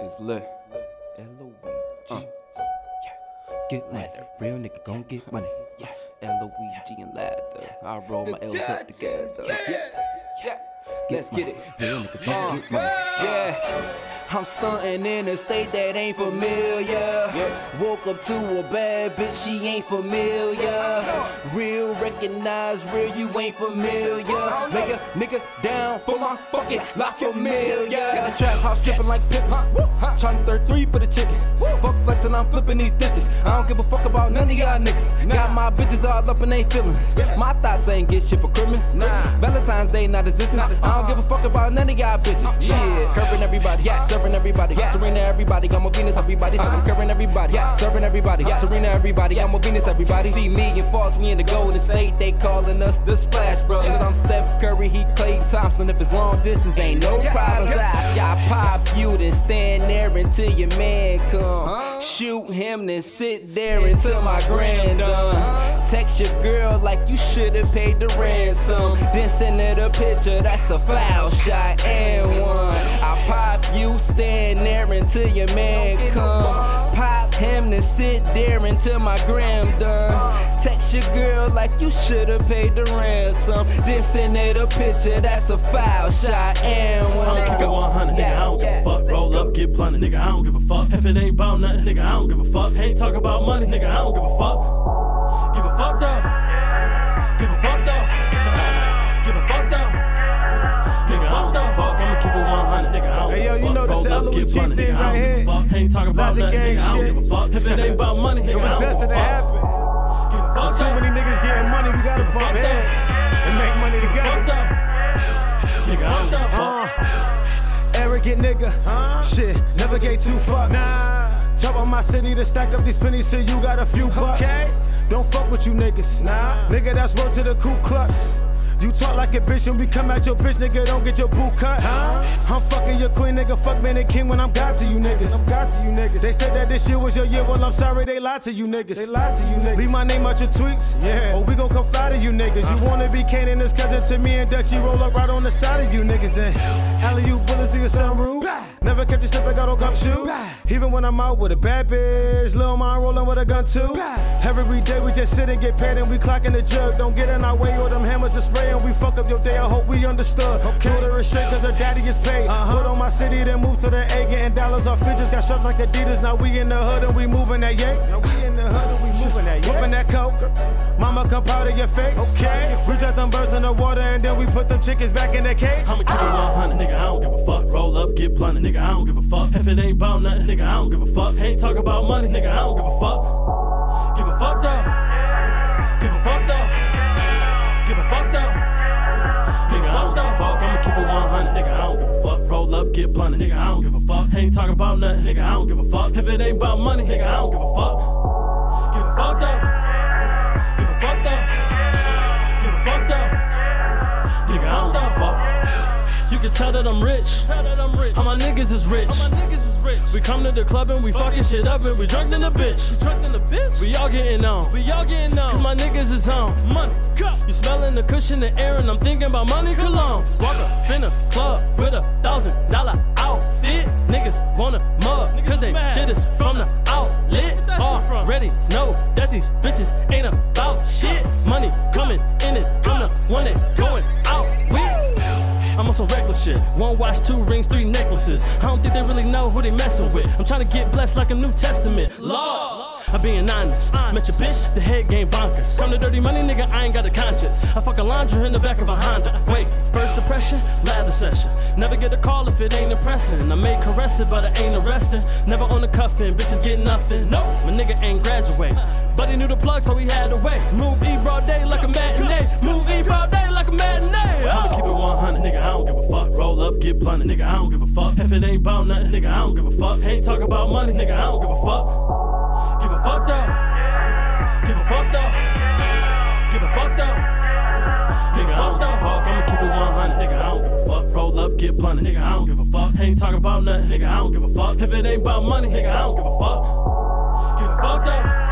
It's lit. L-O-E-G. Uh. Get money. Real nigga gon' get money. Yeah. L-O-E-G and Lather. I roll my L's up together. Yeah. Yeah. Let's get it. Real niggas gon' get money. Yeah. I'm stunting in a state that ain't familiar. Woke up to a bad bitch, she ain't familiar. Real recognize real, you ain't familiar. Lay a nigga down for my fucking lock your million. Got a trap house dripping like Pippin. Tryna third three for the chicken. Fuck flexing, I'm flipping these ditches. I don't give a fuck about none of y'all niggas. Got my bitches all up in they feelings. My thoughts ain't get shit for criminal. Valentine's Day not as distant. I don't give a fuck about none of y'all bitches. Shit, curving everybody, yeah, serving everybody, yeah, Serena everybody, I'm a Venus everybody, so I'm curving everybody, yeah, serving everybody, yeah, Serena everybody, I'm a Venus everybody. See me and false, we in the Golden State, they calling us the Splash Brothers. I'm Steph Curry, he Klay Thompson. If it's long distance, ain't no problems. I, I pop you, then stand there until your man come. Shoot him, then sit there until my grand done. Text your girl like you should've paid the ransom. Then send her the picture, that's a foul shot and one. Pop you, stand there until your man come. Pop him, to sit there until my gram done. Text your girl like you should've paid the ransom. Then send her the picture, that's a foul shot and one. Keep it 100, nigga, I don't give a fuck. Roll up, get blunted, nigga, I don't give a fuck. If it ain't about nothing, nigga, I don't give a fuck. Ain't talk about money, nigga, I don't give a fuck. This Roll up, LOG get blunted, thing I right don't give a here. fuck. Ain't talking about the nothing, gang nigga, I don't shit. give a fuck. If it ain't about money, It was don't give a destined to happen. So many niggas getting money, we gotta bump that. heads and make money together. Nigga, I don't a fuck. Uh, arrogant nigga. Huh? shit, never gave two fucks. Nah. Talk about my city to stack up these pennies till you got a few bucks. Okay. Don't fuck with you niggas. Nah. Nigga, that's word to the Ku Klux. You talk like a bitch and we come at your bitch, nigga. Don't get your boot cut. I'm fucking your queen, nigga. Fuck man and king when I'm God to you niggas. I'm God to you niggas. They said that this year was your year. Well, I'm sorry they lied to you niggas. They lied to you niggas. Leave my name out your tweets. Yeah. Or we gon' come fly to you niggas. You uh-huh. wanna be Kanan as cousin to me and Dutchie roll up right on the side of you niggas. And alley you bullets to your sunroof. Never kept your slip, I got on gumshoes. Even when I'm out with a bad bitch, Lil Mine rolling with a gun too. Every day we just sit and get paid and we clocking the jug. Don't get in our way or them hammers are spraying. We fuck up your day. I hope we understood. Okay. Put her straight cause her daddy is paid. Uh-huh. Put on my city, then move to the A, getting dollars off fidgets. Got strapped like Adidas. Now we in the hood and we moving that yay. Now we in the hood and we moving that yay. Whipping that coke. Mama come powder your face. Okay. We put them chickens back in their cage. I'ma keep it 100, nigga. I don't give a fuck. Roll up, get blunted, nigga. I don't give a fuck. If it ain't about nothing, nigga, I don't give a fuck. Ain't talk about money, nigga. I don't give a fuck. Give a fuck though. Give a fuck though. Give a fuck though. Nigga, I don't give a fuck. I'ma keep it 100, nigga. I don't give a fuck. Roll up, get blunted, nigga. I don't give a fuck. Ain't talk about nothing, nigga. I don't give a fuck. If it ain't about money, nigga, I don't give a fuck. Can tell that I'm rich. All my niggas is rich. We come to the club and we fucking shit up and we drunk in the bitch. We drunk in the bitch. We all getting on. We all getting on. Cause my niggas is on. Money. You smelling the cushion in the air and I'm thinking about money cologne. Walk up in a club watch, two rings, three necklaces. I don't think they really know who they messing with. I'm trying to get blessed like a New Testament. Lord. I be in honest. Met your bitch, the head game bonkers. Come to dirty money, nigga, I ain't got a conscience. I fuck a laundry in the back of a Honda. Wait, first session. Never get a call if it ain't impressing. I may caress it, but I ain't arresting. Never on the cuffin', bitches get nothing. No, my nigga ain't graduate. But he knew the plug, so he had to wait. Move E broad day like a matinee. Move E broad day like a matinee. I'ma keep it 100, nigga, I don't give a fuck. Roll up, get blunted, nigga, I don't give a fuck. If it ain't about nothing, nigga, I don't give a fuck. Ain't talk about money, nigga, I don't give a fuck. Give a fuck though. Give a fuck though. Give a fuck though. Nigga, I don't give a fuck. Get nigga, I don't give a fuck. Ain't talk about nothing, nigga, I don't give a fuck. If it ain't about money, nigga, I don't give a fuck. Give a fuck.